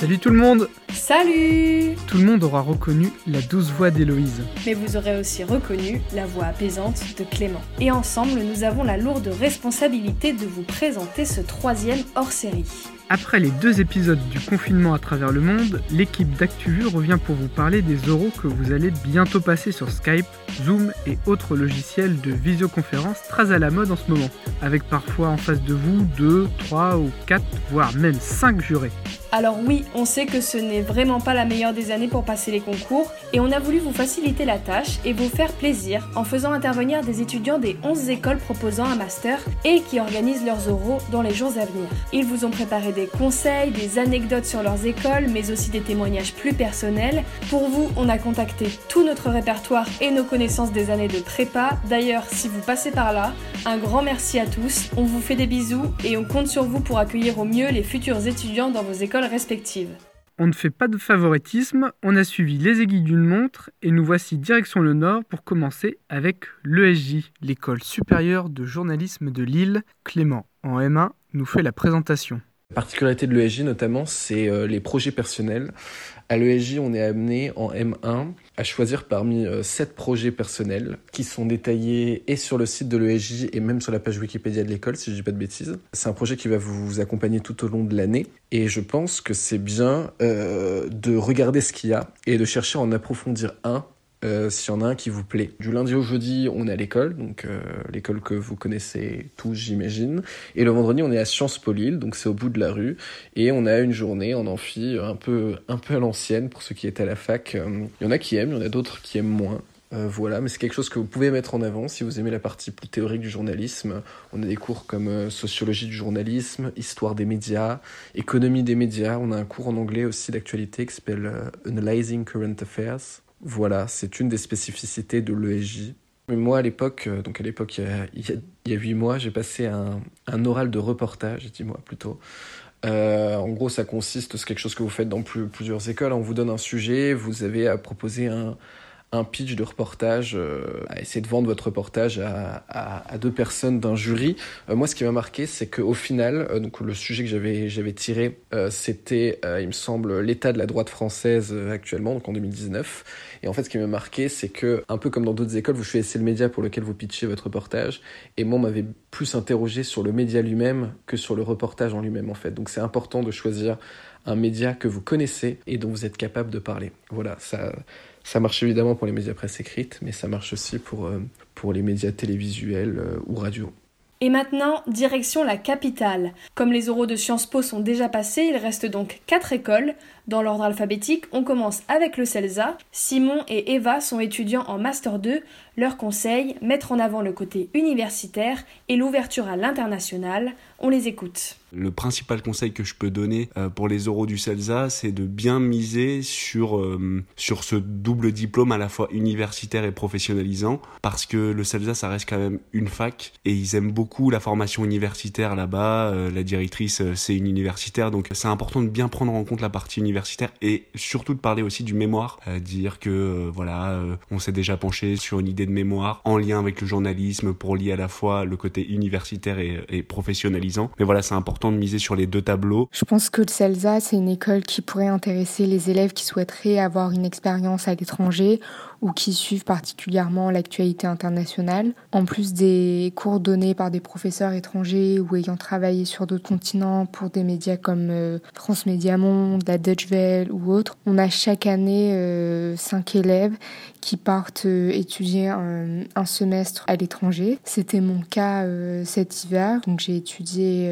Salut tout le monde Salut Tout le monde aura reconnu la douce voix d'Héloïse. Mais vous aurez aussi reconnu la voix apaisante de Clément. Et ensemble, nous avons la lourde responsabilité de vous présenter ce troisième hors-série. Après les deux épisodes du confinement à travers le monde, l'équipe d'ActuVu revient pour vous parler des oraux que vous allez bientôt passer sur Skype, Zoom et autres logiciels de visioconférence très à la mode en ce moment, avec parfois en face de vous deux, trois ou quatre, voire même cinq jurés. Alors oui, on sait que ce n'est vraiment pas la meilleure des années pour passer les concours, et on a voulu vous faciliter la tâche et vous faire plaisir en faisant intervenir des étudiants des 11 écoles proposant un master et qui organisent leurs oraux dans les jours à venir. Ils vous ont préparé des conseils, des anecdotes sur leurs écoles, mais aussi des témoignages plus personnels. Pour vous, on a contacté tout notre répertoire et nos connaissances des années de prépa. D'ailleurs, si vous passez par là, un grand merci à tous, on vous fait des bisous et on compte sur vous pour accueillir au mieux les futurs étudiants dans vos écoles respectives. On ne fait pas de favoritisme, on a suivi les aiguilles d'une montre et nous voici direction le nord pour commencer avec l'ESJ, l'école supérieure de journalisme de Lille. Clément, en M1, nous fait la présentation. La particularité de l'ESJ notamment, c'est euh, les projets personnels. À l'ESJ, on est amené en M1 à choisir parmi euh, sept projets personnels qui sont détaillés et sur le site de l'ESJ et même sur la page Wikipédia de l'école, si je dis pas de bêtises. C'est un projet qui va vous accompagner tout au long de l'année et je pense que c'est bien euh, de regarder ce qu'il y a et de chercher à en approfondir un euh, s'il y en a un qui vous plaît. Du lundi au jeudi, on est à l'école, donc euh, l'école que vous connaissez tous, j'imagine. Et le vendredi, on est à Sciences Po Lille, donc c'est au bout de la rue. Et on a une journée en amphi un peu, un peu à l'ancienne pour ceux qui étaient à la fac. Euh, il y en a qui aiment, il y en a d'autres qui aiment moins. voilà, mais c'est quelque chose que vous pouvez mettre en avant si vous aimez la partie plus théorique du journalisme. On a des cours comme sociologie du journalisme, histoire des médias, économie des médias. On a un cours en anglais aussi d'actualité qui s'appelle Analyzing Current Affairs. Voilà, c'est une des spécificités de l'ESJ. Mais moi, à l'époque, euh, donc à l'époque, il y a huit mois, j'ai passé un, oral de reportage, dis mois plutôt. Euh, en gros, ça consiste, c'est quelque chose que vous faites dans plusieurs écoles. On vous donne un sujet, vous avez à proposer un, un pitch de reportage, euh, à essayer de vendre votre reportage à, deux personnes d'un jury. Euh, moi, ce qui m'a marqué, c'est qu'au final, euh, donc le sujet que j'avais j'avais tiré, c'était, il me semble, l'état de la droite française actuellement, donc en 2019. Et en fait, ce qui m'a marqué, c'est que un peu comme dans d'autres écoles, vous choisissez le média pour lequel vous pitchez votre reportage. Et moi, on m'avait plus interrogé sur le média lui-même que sur le reportage en lui-même, en fait. Donc, c'est important de choisir un média que vous connaissez et dont vous êtes capable de parler. Voilà, ça ça marche évidemment pour les médias presse écrites, mais ça marche aussi pour, euh, les médias télévisuels euh, ou radio. Et maintenant, direction la capitale. Comme les oraux de Sciences Po sont déjà passés, il reste donc quatre écoles. Dans l'ordre alphabétique, on commence avec le CELSA. Simon et Eva sont étudiants en Master 2. Leur conseil, mettre en avant le côté universitaire et l'ouverture à l'international. On les écoute. Le principal conseil que je peux donner euh, pour les oraux du CELSA, c'est de bien miser sur, euh, sur ce double diplôme à la fois universitaire et professionnalisant, parce que le CELSA, ça reste quand même une fac, et ils aiment beaucoup la formation universitaire là-bas, euh, la directrice, c'est une universitaire, donc c'est important de bien prendre en compte la partie universitaire, et surtout de parler aussi du mémoire, dire que, voilà, on s'est déjà penché sur une idée de mémoire en lien avec le journalisme pour lier à la fois le côté universitaire et, et professionnalisant, mais voilà, c'est important de miser sur les deux tableaux. Je pense que le CELSA, c'est une école qui pourrait intéresser les élèves qui souhaiteraient avoir une expérience à l'étranger ou qui suivent particulièrement l'actualité internationale. En plus des cours donnés par des professeurs étrangers ou ayant travaillé sur d'autres continents pour des médias comme euh, France Média Monde, la Dutch Welle ou autres, on a chaque année euh, cinq élèves qui partent euh, étudier un, un, semestre à l'étranger. C'était mon cas cet hiver, donc j'ai étudié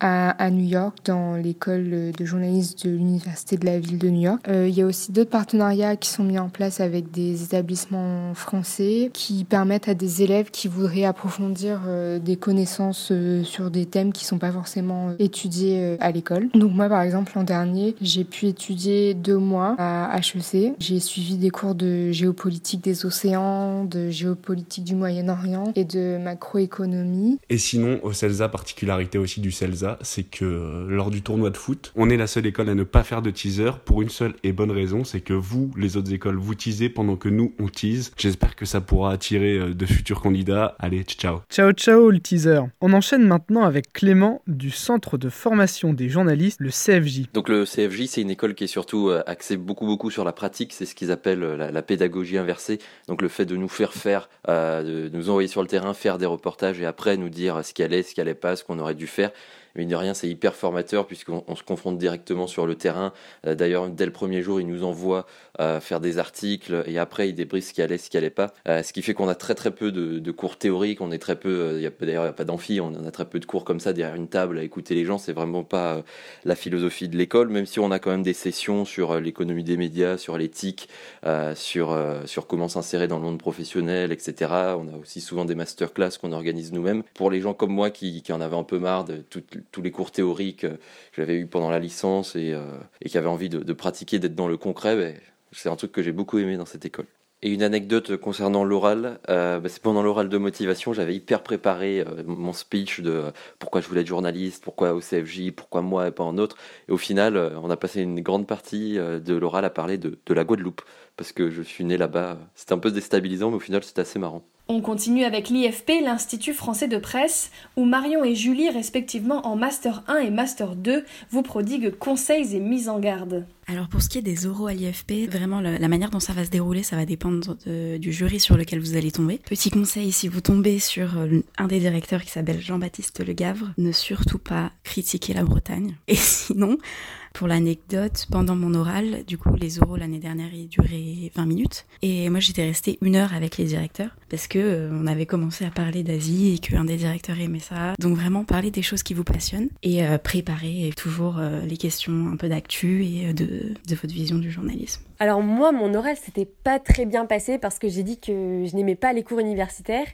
à, à, New York dans l'école de journalisme de l'université de la ville de New York. il y a aussi d'autres partenariats qui sont mis en place avec des établissements français qui permettent à des élèves qui voudraient approfondir euh, des connaissances euh, sur des thèmes qui sont pas forcément euh, étudiés à l'école. Donc moi par exemple l'an dernier j'ai pu étudier deux mois à HEC. J'ai suivi des cours de géopolitique des océans, de géopolitique du Moyen-Orient et de macroéconomie. Et sinon au CELSA, particularité aussi du CELSA, c'est que lors du tournoi de foot, on est la seule école à ne pas faire de teaser pour une seule et bonne raison, c'est que vous, les autres écoles, vous teasez pendant que nous on tease. J'espère que ça pourra attirer euh, de futurs candidats. Allez, ciao. Ciao ciao le teaser. On enchaîne maintenant avec Clément du Centre de formation des journalistes, le CFJ. Donc le CFJ, c'est une école qui est surtout euh, axée beaucoup beaucoup sur la pratique, c'est ce qu'ils appellent euh, la, la, pédagogie inversée. Donc le fait de nous faire faire, euh, de nous envoyer sur le terrain, faire des reportages et après nous dire ce qui allait, ce qui allait pas, ce qu'on aurait dû faire mais de rien, c'est hyper formateur puisqu'on se confronte directement sur le terrain. Euh, d'ailleurs, dès le premier jour, il nous envoie euh, faire des articles et après, il débriefe ce qui allait, ce qui allait pas. Euh, ce qui fait qu'on a très très peu de, cours théoriques. On est très peu, il d'ailleurs, il n'y a pas d'amphi, on a très peu de cours comme ça derrière une table à écouter les gens. C'est vraiment pas la philosophie de l'école, même si on a quand même des sessions sur l'économie des médias, sur l'éthique, sur, sur comment s'insérer dans le monde professionnel, etc. On a aussi souvent des masterclass qu'on organise nous-mêmes. Pour les gens comme moi qui, en avaient un peu marre de toutes tous les cours théoriques que j'avais eu pendant la licence et, euh, et qui avaient envie de, pratiquer, d'être dans le concret, ben, c'est un truc que j'ai beaucoup aimé dans cette école. Et une anecdote concernant l'oral, euh, bah c'est pendant l'oral de motivation, j'avais hyper préparé euh, mon speech de euh, pourquoi je voulais être journaliste, pourquoi au CFJ, pourquoi moi et pas en autre. Et au final, euh, on a passé une grande partie euh, de l'oral à parler de, de la Guadeloupe, parce que je suis né là-bas. C'était un peu déstabilisant, mais au final, c'était assez marrant. On continue avec l'IFP, l'Institut français de presse, où Marion et Julie, respectivement en Master 1 et Master 2, vous prodiguent conseils et mises en garde. Alors pour ce qui est des oraux à l'IFP, vraiment la, manière dont ça va se dérouler, ça va dépendre du jury sur lequel vous allez tomber. Petit conseil, si vous tombez sur un des directeurs qui s'appelle Jean-Baptiste Le Gavre, ne surtout pas critiquer la Bretagne. Et sinon, pour l'anecdote, pendant mon oral, du coup, les oraux l'année dernière, ils duraient 20 minutes. Et moi, j'étais restée une heure avec les directeurs parce que euh, on avait commencé à parler d'Asie et qu'un des directeurs aimait ça. Donc vraiment parler des choses qui vous passionnent et euh, préparer toujours euh, les questions un peu d'actu et de, de votre vision du journalisme. Alors moi, mon oral s'était pas très bien passé parce que j'ai dit que je n'aimais pas les cours universitaires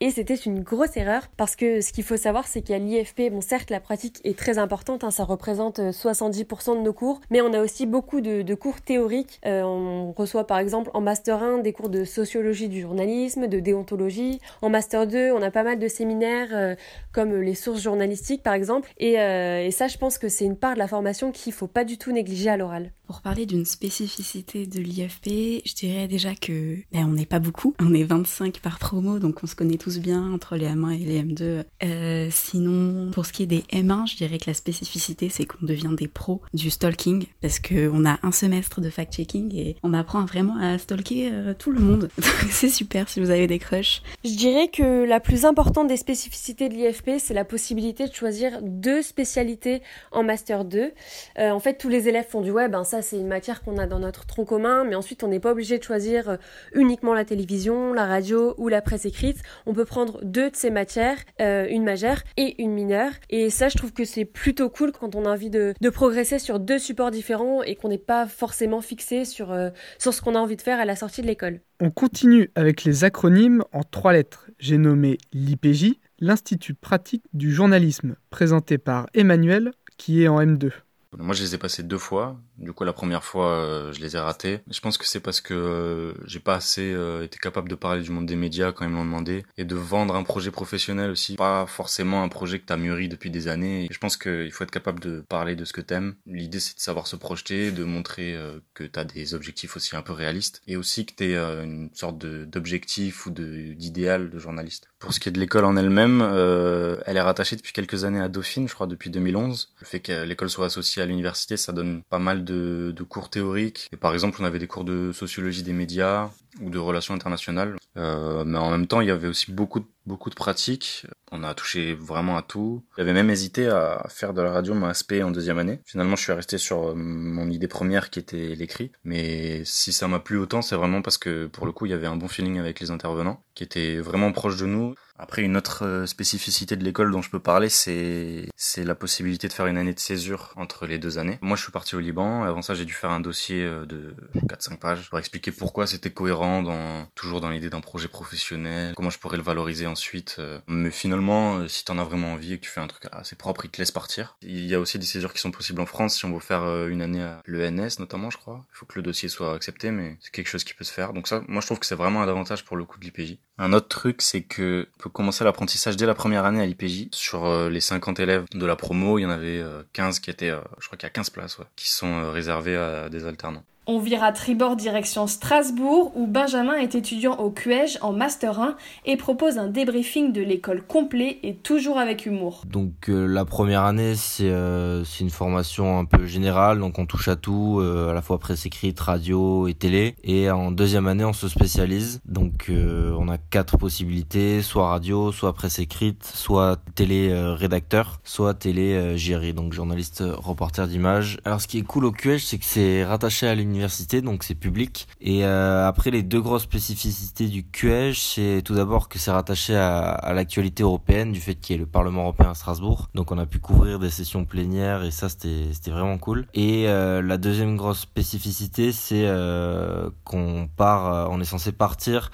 et c'était une grosse erreur parce que ce qu'il faut savoir, c'est qu'à l'IFP, bon certes la pratique est très importante, hein, ça représente 70% de nos cours, mais on a aussi beaucoup de, cours théoriques. Euh, on reçoit par exemple en master 1 des cours de sociologie du journalisme, de déontologie. En master 2, on a pas mal de séminaires euh, comme les sources journalistiques par exemple. Et, euh, et ça, je pense que c'est une part de la formation qu'il faut pas du tout négliger à l'oral. Pour parler d'une spécificité de l'IFP, je dirais déjà que ben, on n'est pas beaucoup. On est 25 par promo, donc on se connaît tous bien entre les M1 et les M2. Euh, sinon, pour ce qui est des M1, je dirais que la spécificité, c'est qu'on devient des pros du stalking, parce qu'on a un semestre de fact-checking et on apprend vraiment à stalker euh, tout le monde. c'est super si vous avez des crushs. Je dirais que la plus importante des spécificités de l'IFP, c'est la possibilité de choisir deux spécialités en Master 2. Euh, en fait, tous les élèves font du web, hein, ça c'est une matière qu'on a dans notre tronc commun, mais ensuite on n'est pas obligé de choisir euh, uniquement la télévision, la radio ou la presse écrite. On peut prendre deux de ces matières, euh, une majeure et une mineure. Et ça, je trouve que c'est plutôt cool quand on a envie de, de progresser sur deux supports différents et qu'on n'est pas forcément fixé sur, euh, sur ce qu'on a envie de faire à la sortie de l'école. On continue avec les acronymes en trois lettres. J'ai nommé l'IPJ, l'Institut pratique du journalisme, présenté par Emmanuel, qui est en M2. Moi, je les ai passés deux fois. Du coup, la première fois, euh, je les ai ratés. Je pense que c'est parce que euh, j'ai pas assez euh, été capable de parler du monde des médias quand ils me l'ont demandé et de vendre un projet professionnel aussi. Pas forcément un projet que t'as mûri depuis des années. Je pense qu'il faut être capable de parler de ce que t'aimes. L'idée, c'est de savoir se projeter, de montrer euh, que t'as des objectifs aussi un peu réalistes et aussi que t'es euh, une sorte d'objectif ou d'idéal de, de, journaliste. Pour ce qui est de l'école en elle-même, euh, elle est rattachée depuis quelques années à Dauphine, je crois depuis 2011. Le fait que l'école soit associée à l'université, ça donne pas mal de, de, cours théoriques. Et par exemple, on avait des cours de sociologie des médias ou de relations internationales. Euh, mais en même temps, il y avait aussi beaucoup de, beaucoup de pratiques. On a touché vraiment à tout. J'avais même hésité à faire de la radio mon aspect en deuxième année. Finalement, je suis resté sur mon idée première qui était l'écrit. Mais si ça m'a plu autant, c'est vraiment parce que pour le coup, il y avait un bon feeling avec les intervenants qui étaient vraiment proches de nous. Après, une autre spécificité de l'école dont je peux parler, c'est c'est la possibilité de faire une année de césure entre les deux années. Moi, je suis parti au Liban. Avant ça, j'ai dû faire un dossier de 4-5 pages pour expliquer pourquoi c'était cohérent dans toujours dans l'idée d'un projet professionnel, comment je pourrais le valoriser ensuite. Mais finalement, si t'en as vraiment envie et que tu fais un truc assez propre, il te laisse partir. Il y a aussi des césures qui sont possibles en France si on veut faire une année à l'ENS notamment, je crois. Il faut que le dossier soit accepté, mais c'est quelque chose qui peut se faire. Donc ça, moi, je trouve que c'est vraiment un avantage pour le coup de l'IPJ. Un autre truc, c'est que on peut commencer l'apprentissage dès la première année à l'IPJ. Sur euh, les 50 élèves de la promo, il y en avait euh, 15 qui étaient, euh, je crois qu'il y a 15 places, qui sont réservées à des alternants. On vira tribord direction Strasbourg où Benjamin est étudiant au QEJ en Master 1 et propose un débriefing de l'école complet et toujours avec humour. Donc euh, la première année c'est euh, c'est une formation un peu générale. Donc on touche à tout euh, à la fois presse écrite, radio et télé. Et en deuxième année on se spécialise. Donc on a quatre possibilités. Soit radio, soit presse écrite, soit télé rédacteur, soit télé GRI donc journaliste reporter d'image. Alors ce qui est cool au QEJ c'est que c'est rattaché à l'université donc c'est public. Et euh, après, les deux grosses spécificités du QEJ, c'est tout d'abord que c'est rattaché à, l'actualité européenne, du fait qu'il y ait le Parlement européen à Strasbourg. Donc on a pu couvrir des sessions plénières et ça, c'était vraiment cool. Et euh, la deuxième grosse spécificité, c'est euh, qu'on part, on est censé partir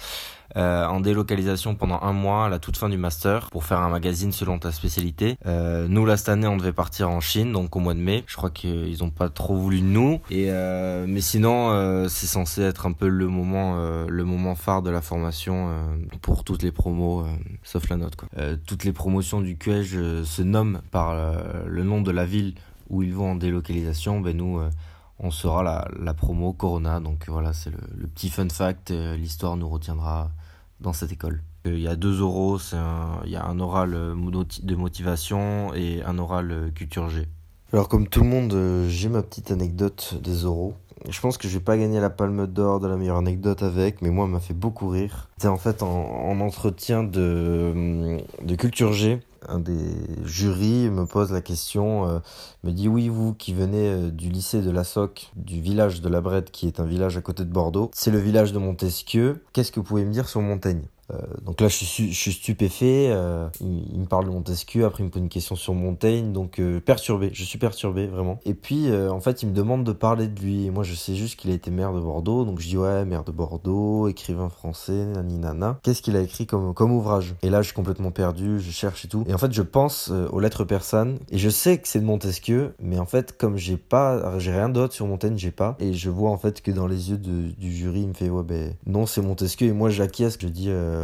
euh, en délocalisation pendant un mois à la toute fin du master pour faire un magazine selon ta spécialité. Euh, nous là cette année on devait partir en Chine donc au mois de mai. Je crois qu'ils ont pas trop voulu nous. Et euh, mais sinon c'est censé être un peu le moment le moment phare de la formation pour toutes les promos sauf la note quoi. toutes les promotions du QEJ se nomment par le nom de la ville où ils vont en délocalisation. Ben nous on sera la, la promo Corona. Donc voilà, c'est le, le, petit fun fact. L'histoire nous retiendra dans cette école. Euh, il y a deux oraux, il y a un oral euh, de motivation et un oral euh, culture G. Alors comme tout le monde, j'ai ma petite anecdote des oraux. Je pense que je vais pas gagner la palme d'or de la meilleure anecdote avec, mais moi, elle m'a fait beaucoup rire. C'est en fait en, entretien de, de Culture G. Un des jurys me pose la question, me dit oui, vous qui venez du lycée de la Soc, du village de la Brette, qui est un village à côté de Bordeaux, c'est le village de Montesquieu, qu'est-ce que vous pouvez me dire sur Montaigne? euh, donc là, je suis, stupéfait. Euh, il, me parle de Montesquieu, après il me pose une question sur Montaigne, donc euh, perturbé. Je suis perturbé vraiment. Et puis en fait, il me demande de parler de lui. Et moi, je sais juste qu'il a été maire de Bordeaux, donc je dis ouais, maire de Bordeaux, écrivain français, nani nana. Qu'est-ce qu'il a écrit comme comme ouvrage? Et là, je suis complètement perdu. Je cherche et tout. Et en fait, je pense aux lettres persanes et je sais que c'est de Montesquieu, mais en fait, comme j'ai pas, j'ai rien d'autre sur Montaigne, j'ai pas. Et je vois en fait que dans les yeux du jury, il me fait ouais ben non, c'est Montesquieu. Et moi, j'acquiesce. Je dis euh,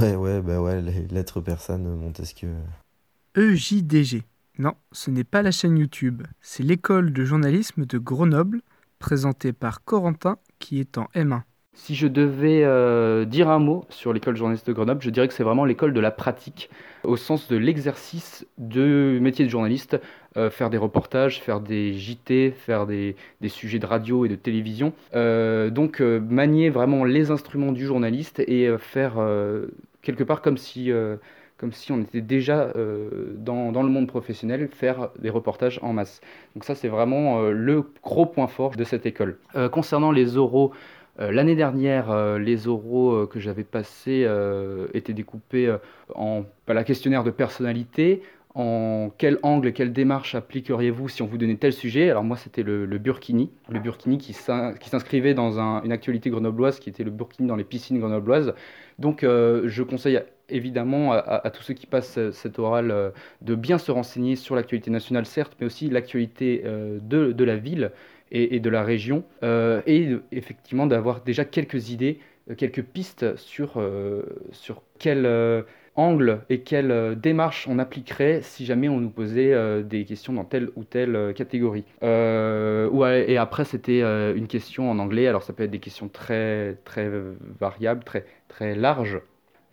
ouais, ouais, bah ouais, les lettres persanes, Montesquieu. EJDG. Non, ce n'est pas la chaîne YouTube, c'est l'école de journalisme de Grenoble, présentée par Corentin, qui est en M1. Si je devais euh, dire un mot sur l'école de journalisme de Grenoble, je dirais que c'est vraiment l'école de la pratique, au sens de l'exercice du métier de journaliste, euh, faire des reportages, faire des JT, faire des, sujets de radio et de télévision. Euh, donc manier vraiment les instruments du journaliste et faire quelque part comme si, comme si on était déjà dans, dans, le monde professionnel, faire des reportages en masse. Donc ça c'est vraiment le gros point fort de cette école. concernant les oraux, l'année dernière, euh, les oraux euh, que j'avais passés étaient découpés en la questionnaire de personnalité, en quel angle, quelle démarche appliqueriez-vous si on vous donnait tel sujet? Alors moi, c'était le, Burkini, le Burkini qui s'inscrivait dans une actualité grenobloise, qui était le Burkini dans les piscines grenobloises. Donc je conseille évidemment à, tous ceux qui passent cet oral de bien se renseigner sur l'actualité nationale, certes, mais aussi l'actualité de, la ville et, de la région, euh, et effectivement d'avoir déjà quelques idées, euh, quelques pistes sur, euh, sur quel angle et quelle démarche on appliquerait si jamais on nous posait des questions dans telle ou telle catégorie. et après, c'était une question en anglais, alors ça peut être des questions très, très variables, très, très larges.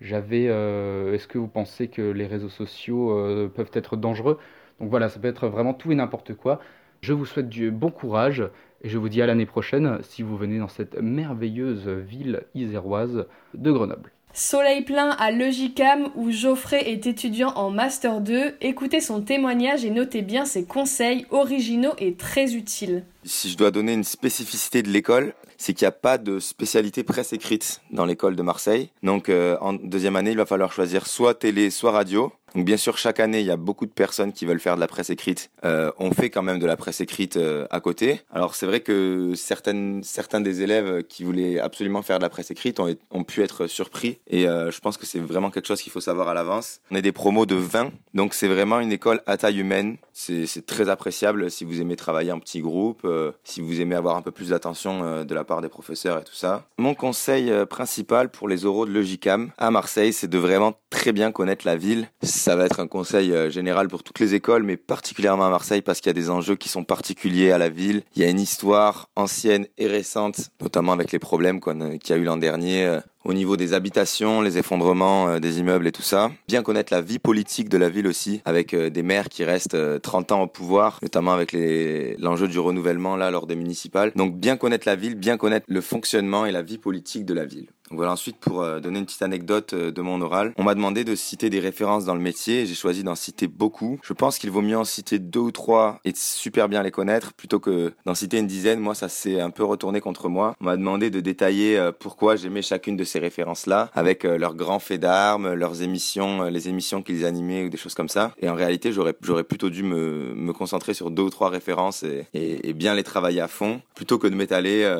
J'avais, est-ce que vous pensez que les réseaux sociaux peuvent être dangereux? Donc voilà, ça peut être vraiment tout et n'importe quoi. Je vous souhaite du bon courage et je vous dis à l'année prochaine si vous venez dans cette merveilleuse ville iséroise de Grenoble. Soleil plein à Logicam où Geoffrey est étudiant en Master 2. Écoutez son témoignage et notez bien ses conseils originaux et très utiles. Si je dois donner une spécificité de l'école, c'est qu'il n'y a pas de spécialité presse écrite dans l'école de Marseille. Donc euh, en deuxième année, il va falloir choisir soit télé, soit radio. Donc bien sûr, chaque année, il y a beaucoup de personnes qui veulent faire de la presse écrite. Euh, on fait quand même de la presse écrite euh, à côté. Alors c'est vrai que certaines, certains des élèves qui voulaient absolument faire de la presse écrite ont, ont pu être surpris. Et je pense que c'est vraiment quelque chose qu'il faut savoir à l'avance. On est des promos de 20, donc c'est vraiment une école à taille humaine. C'est très appréciable si vous aimez travailler en petits groupes. Euh, si vous aimez avoir un peu plus d'attention euh, de la part des professeurs et tout ça. Mon conseil euh, principal pour les oraux de Logicam à Marseille, c'est de vraiment très bien connaître la ville. Ça va être un conseil général pour toutes les écoles, mais particulièrement à Marseille parce qu'il y a des enjeux qui sont particuliers à la ville. Il y a une histoire ancienne et récente, notamment avec les problèmes qu'il y a eu l'an dernier au niveau des habitations, les effondrements euh, des immeubles et tout ça. Bien connaître la vie politique de la ville aussi, avec euh, des maires qui restent 30 euh, ans au pouvoir, notamment avec l'enjeu du renouvellement là lors des municipales. Donc bien connaître la ville, bien connaître le fonctionnement et la vie politique de la ville. Voilà, ensuite, pour euh, donner une petite anecdote euh, de mon oral, on m'a demandé de citer des références dans le métier j'ai choisi d'en citer beaucoup. Je pense qu'il vaut mieux en citer deux ou trois et super bien les connaître plutôt que d'en citer une dizaine. Moi, ça s'est un peu retourné contre moi. On m'a demandé de détailler euh, pourquoi j'aimais chacune de ces références-là avec leurs grands faits d'armes, leurs émissions, les émissions qu'ils animaient ou des choses comme ça. Et en réalité, j'aurais, plutôt dû me, concentrer sur deux ou trois références et, bien les travailler à fond plutôt que de m'étaler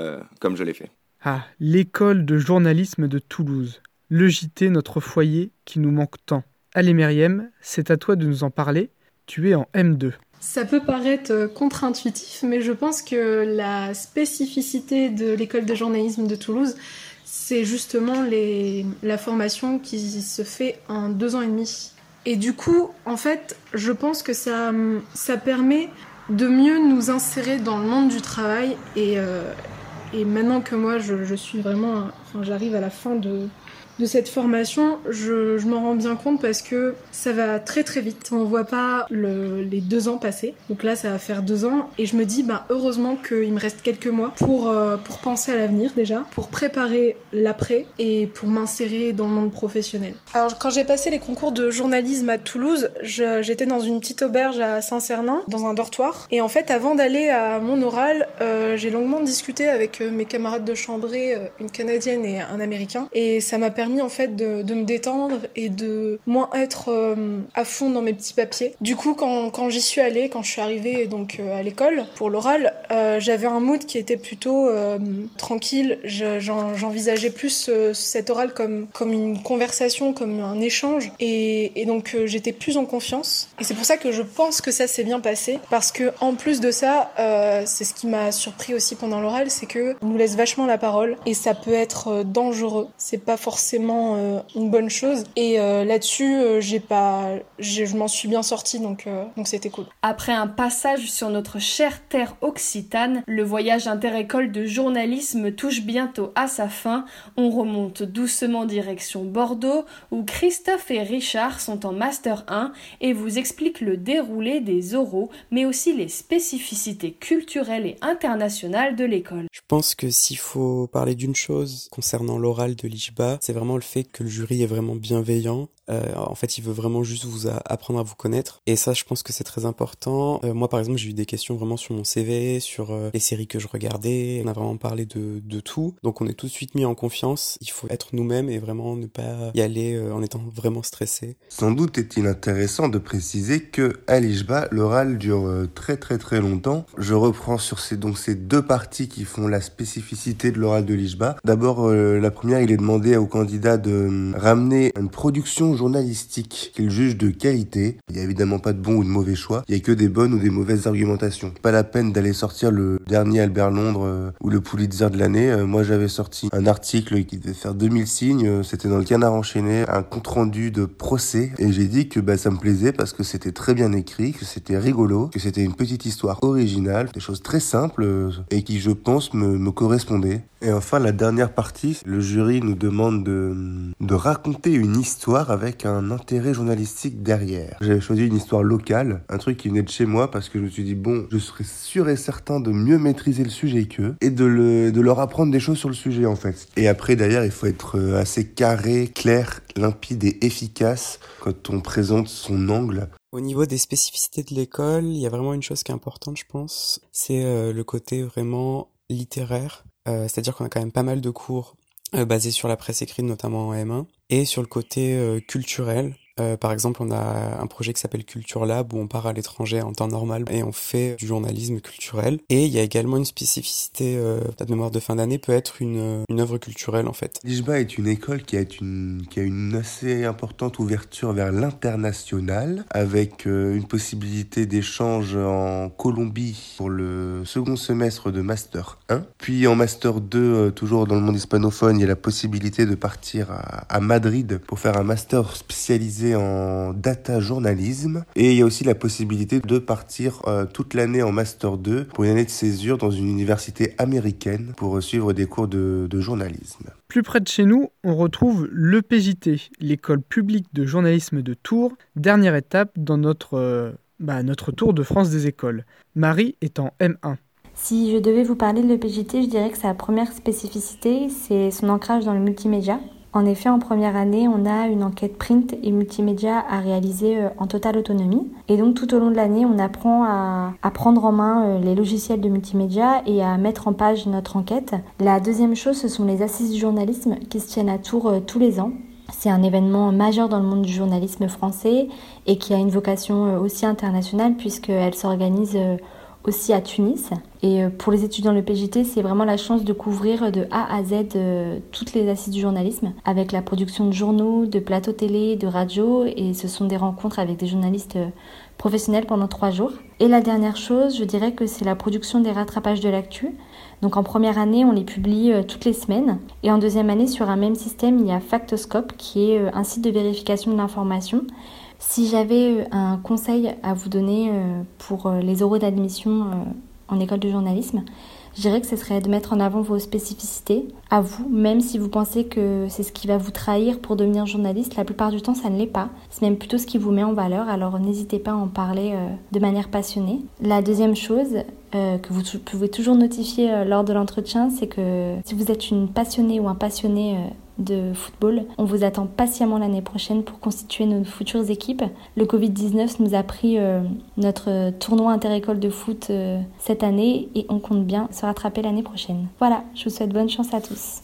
comme je l'ai fait. Ah, l'école de journalisme de Toulouse. Le JT, notre foyer, qui nous manque tant. Allez Myriam, c'est à toi de nous en parler. Tu es en M2. Ça peut paraître euh, contre-intuitif, mais je pense que la spécificité de l'école de journalisme de Toulouse, c'est justement la formation qui se fait en deux ans et demi. Et du coup, en fait, je pense que ça, ça permet de mieux nous insérer dans le monde du travail et, euh, et maintenant que moi, je, suis vraiment, enfin, j'arrive à la fin de, de cette formation, je, m'en rends bien compte parce que ça va très très vite. On voit pas le, les deux ans passer. Donc là, ça va faire deux ans. Et je me dis, bah, heureusement qu'il me reste quelques mois pour, euh, pour penser à l'avenir déjà, pour préparer l'après et pour m'insérer dans le monde professionnel. Alors, quand j'ai passé les concours de journalisme à Toulouse, j'étais dans une petite auberge à Saint-Cernin, dans un dortoir. Et en fait, avant d'aller à mon oral, euh, j'ai longuement discuté avec euh, mes camarades de chambrée, une Canadienne et un Américain. Et ça m'a permis en fait de, me détendre et de moins être euh, à fond dans mes petits papiers. Du coup, quand, quand j'y suis allée, quand je suis arrivée donc euh, à l'école pour l'oral, euh, j'avais un mood qui était plutôt tranquille. J'envisageais plus cet oral comme comme une conversation, comme un échange, et, donc j'étais plus en confiance. Et c'est pour ça que je pense que ça s'est bien passé, parce que en plus de ça, c'est ce qui m'a surpris aussi pendant l'oral, c'est que nous laisse vachement la parole et ça peut être dangereux. C'est pas forcément euh, une bonne chose. Et euh, là-dessus, euh, j'ai pas, je m'en suis bien sortie, donc donc c'était cool. Après un passage sur notre chère terre occitane, le voyage interécole de journalisme touche bientôt à sa fin. On remonte doucement direction Bordeaux, où Christophe et Richard sont en master 1 et vous expliquent le déroulé des oraux, mais aussi les spécificités culturelles et internationales de l'école. Je pense que s'il faut parler d'une chose concernant l'oral de l'IJBA, c'est vraiment le fait que le jury est vraiment bienveillant euh, en fait, il veut vraiment juste vous apprendre à vous connaître. Et ça, je pense que c'est très important. Euh, moi, par exemple, j'ai eu des questions vraiment sur mon CV, sur euh, les séries que je regardais. On a vraiment parlé de, de, tout. Donc, on est tout de suite mis en confiance. Il faut être nous-mêmes et vraiment ne pas y aller en étant vraiment stressé. Sans doute est-il intéressant de préciser que à l'IJBA, l'oral dure très très très longtemps. Je reprends sur ces, donc, ces deux parties qui font la spécificité de l'oral de l'IJBA. D'abord, la première, il est demandé au candidat de ramener une production journalistique qu'il juge de qualité. Il n'y a évidemment pas de bon ou de mauvais choix. Il n'y a que des bonnes ou des mauvaises argumentations. Pas la peine d'aller sortir le dernier Albert Londres euh, ou le Pulitzer de l'année. Euh, moi, j'avais sorti un article qui devait faire 2000 signes. Euh, c'était dans le Canard enchaîné, un compte rendu de procès. Et j'ai dit que bah, ça me plaisait parce que c'était très bien écrit, que c'était rigolo, que c'était une petite histoire originale, des choses très simples et qui, je pense, me correspondaient. Et enfin, la dernière partie, le jury nous demande de, de raconter une histoire avec un intérêt journalistique derrière. J'avais choisi une histoire locale, un truc qui venait de chez moi parce que je me suis dit bon, je serais sûr et certain de mieux maîtriser le sujet qu'eux et de, le, de leur apprendre des choses sur le sujet en fait. Et après derrière, il faut être euh, assez carré, clair, limpide et efficace quand on présente son angle. Au niveau des spécificités de l'école, il y a vraiment une chose qui est importante, je pense, c'est euh, le côté vraiment littéraire. Euh, c'est-à-dire qu'on a quand même pas mal de cours basés sur la presse écrite, notamment en M1 et sur le côté euh, culturel. Euh, par exemple, on a un projet qui s'appelle Culture Lab où on part à l'étranger en temps normal et on fait du journalisme culturel. Et il y a également une spécificité, euh, la mémoire de fin d'année peut être une, une œuvre culturelle en fait. L'IJBA est une école qui a une, assez importante ouverture vers l'international avec euh, une possibilité d'échange en Colombie pour le second semestre de Master 1. Puis en Master 2, euh, toujours dans le monde hispanophone, il y a la possibilité de partir à Madrid pour faire un master spécialisé en data journalisme. Et il y a aussi la possibilité de partir euh, toute l'année en Master 2 pour une année de césure dans une université américaine pour suivre des cours de, de journalisme. Plus près de chez nous, on retrouve l'EPJT, l'école publique de journalisme de Tours, dernière étape dans notre, euh, bah, notre tour de France des écoles. Marie est en M1. Si je devais vous parler de l'EPJT, je dirais que sa première spécificité, c'est son ancrage dans le multimédia. En effet, en première année, on a une enquête print et multimédia à réaliser euh, en totale autonomie. Et donc tout au long de l'année, on apprend à, prendre en main euh, les logiciels de multimédia et à mettre en page notre enquête. La deuxième chose, ce sont les assises du journalisme qui se tiennent à Tours euh, tous les ans. C'est un événement majeur dans le monde du journalisme français et qui a une vocation aussi internationale puisqu'elle s'organise aussi à Tunis. Et euh, pour les étudiants de l'EPJT, c'est vraiment la chance de couvrir de A à Z euh, toutes les assises du journalisme, avec la production de journaux, de plateaux télé, de radio, et ce sont des rencontres avec des journalistes euh, professionnels pendant trois jours. Et la dernière chose, je dirais que c'est la production des rattrapages de l'actu. Donc en première année, on les publie toutes les semaines. Et en deuxième année, sur un même système, il y a Factoscope, qui est un site de vérification de l'information si j'avais euh, un conseil à vous donner euh, pour euh, les euros d'admission en école de journalisme, je dirais que ce serait de mettre en avant vos spécificités à vous, même si vous pensez que c'est ce qui va vous trahir pour devenir journaliste. La plupart du temps, ça ne l'est pas. C'est même plutôt ce qui vous met en valeur, alors n'hésitez pas à en parler de manière passionnée. La deuxième chose que vous pouvez toujours notifier lors de l'entretien, c'est que si vous êtes une passionnée ou un passionné de football. On vous attend patiemment l'année prochaine pour constituer nos futures équipes. Le Covid-19 nous a pris euh, notre tournoi interécole de foot euh, cette année et on compte bien se rattraper l'année prochaine. Voilà, je vous souhaite bonne chance à tous.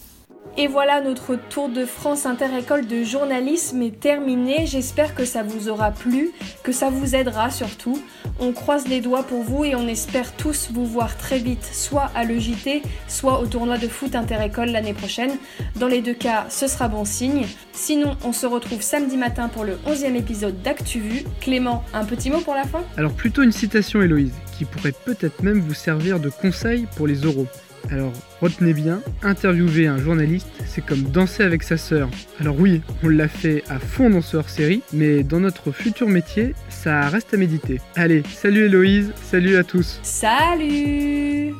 Et voilà, notre tour de France Inter-École de journalisme est terminé. J'espère que ça vous aura plu, que ça vous aidera surtout. On croise les doigts pour vous et on espère tous vous voir très vite, soit à l'EJT, soit au tournoi de foot Inter-École l'année prochaine. Dans les deux cas, ce sera bon signe. Sinon, on se retrouve samedi matin pour le 11e épisode d'ActuVu. Clément, un petit mot pour la fin? Alors plutôt une citation Héloïse, qui pourrait peut-être même vous servir de conseil pour les oraux. Alors retenez bien, interviewer un journaliste, c'est comme danser avec sa sœur. Alors oui, on l'a fait à fond dans ce hors-série, mais dans notre futur métier, ça reste à méditer. Allez, salut Héloïse, salut à tous. Salut